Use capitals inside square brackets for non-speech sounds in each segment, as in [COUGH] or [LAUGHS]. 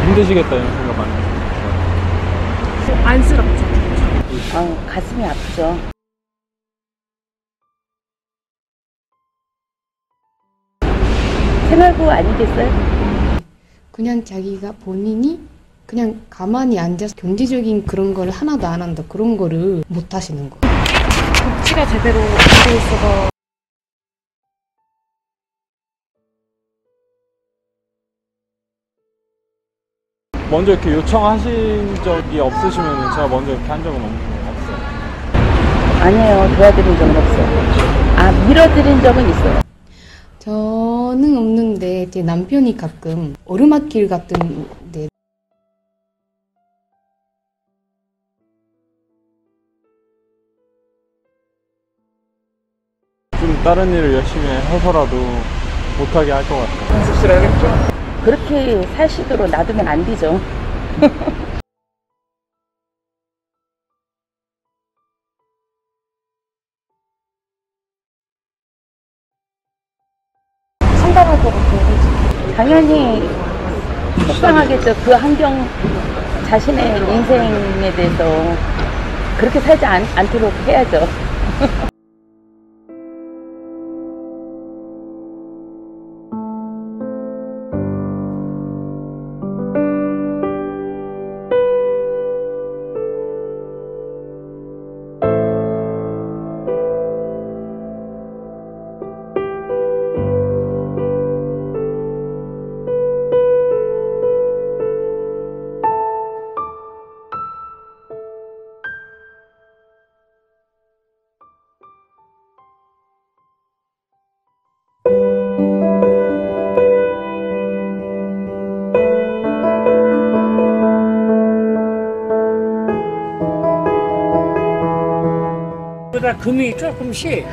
힘드시겠다 이런 생각 많이 했어요. 안쓰럽죠. 아, 가슴이 아프죠. 생활고 아니겠어요? 그냥 자기가 본인이 그냥 가만히 앉아서 경제적인 그런 걸 하나도 안 한다. 그런 거를 못 하시는 거. 복지가 제대로 안 돼 있어서 먼저 이렇게 요청하신 적이 없으시면 제가 먼저 이렇게 한 적은 없는 것 같아요. 아니에요. 도와드린 적은 없어요. 아, 밀어드린 적은 있어요. 저는 없는데 제 남편이 가끔 오르막길 같은 데 좀 다른 일을 열심히 해서라도 못하게 할 것 같아요. 그렇게 살시도록 놔두면 안 되죠. 상담할 것 같아요. 당연히 속상하겠죠. 그 환경 자신의 인생에 대해서 그렇게 살지 않, 않도록 해야죠. [LAUGHS] 해가 금이 조금씩.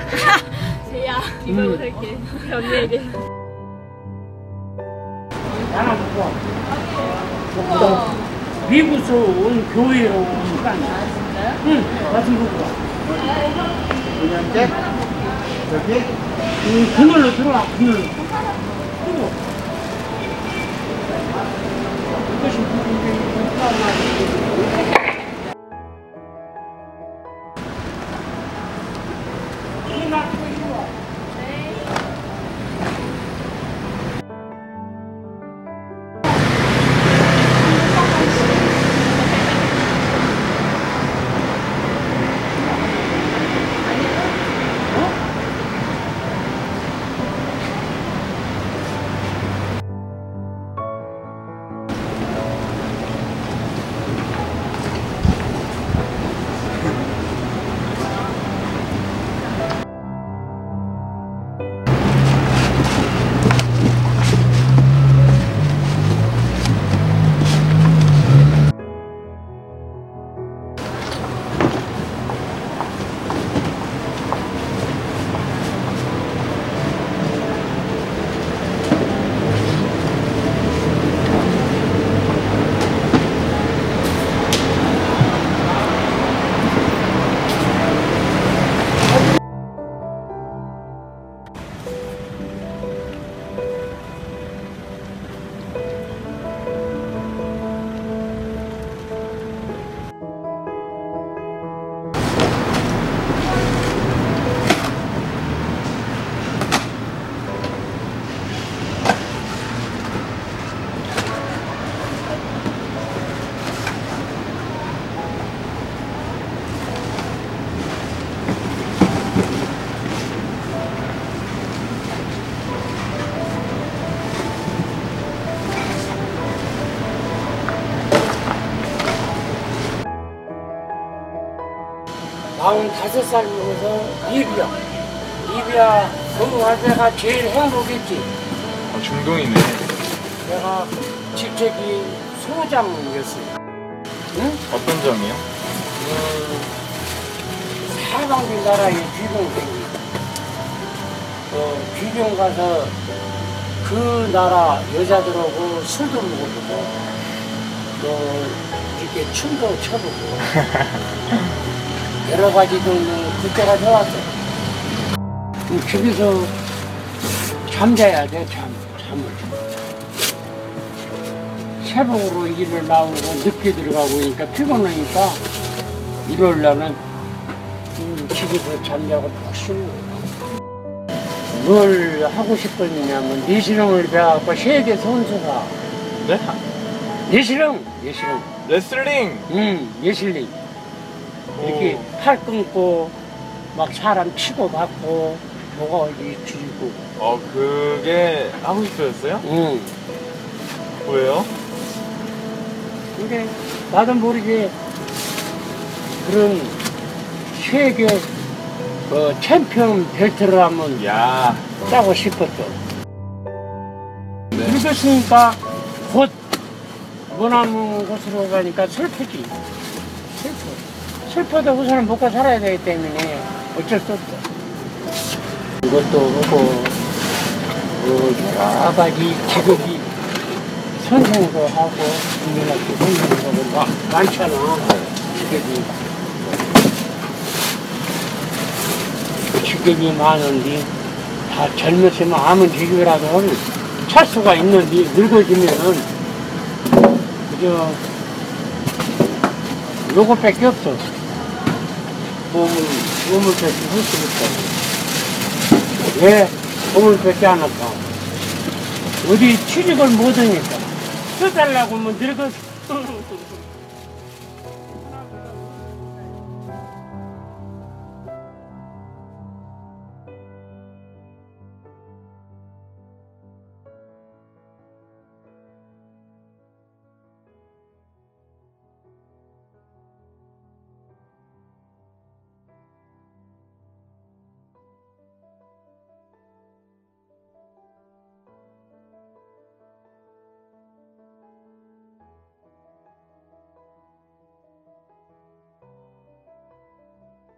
제야 이걸로 음. 살게 언니에게. 나눠 먹고 먹고 미국에서 온 교회로 온 시간이야 응 같은 거고 그냥게 여기? 음, 그늘로 들어와 그늘로. 그리고 이것이 무슨 게 있구나 95살 먹어서 리비아. 리비아 건강할 때가 제일 행복했지. 아, 중동이네. 내가 직책이 소장이었어요. 응? 어떤 점이요? 그 사방비 나라의 귀병생이 어, 그 귀병 가서 그 나라 여자들하고 술도 먹어보고 또 이렇게 춤도 춰보고 [LAUGHS] 여러 가지 좀 그때가 좋았어. 그 집에서 잠자야 돼, 잠, 잠을. 새벽으로 일을 나오고 늦게 들어가고 그러니까 피곤하니까 일요일 날은 음, 집에서 잠자고 푹 거야. 뭘 하고 싶었냐면 내시령을 배워갖고 세계 선수가 네? 내시령 내시령 레슬링! 음 레슬링 이렇게 팔 끊고 막 사람 치고 받고 뭐가 어디 쥐고 어, 그게 하고 싶으셨어요? 응 왜요? 근데 나도 모르게 그런 세계 그 챔피언 벨트를 한번 야, 따고 싶었어. 네. 늙었으니까 곧 머나먼 곳으로 가니까 슬프지. 슬퍼. 슬퍼도 우선은 먹고 살아야 되기 때문에 어쩔 수 없어. 이것도 하고, 그 여러 가지 직업이 선생도 하고, 국민학교 선생도 하고, 막 많잖아. 직업이. 그 직업이 많은데, 다 젊었으면 아무 직업이라도 찰 수가 있는데, 늙어지면은, 그저, 요것밖에 없어. 몸을, 몸을 수가 없어. 왜 몸을 뺏지 않을까? 어디 취직을 못하니까. 써달라고 하면 늙어. [LAUGHS]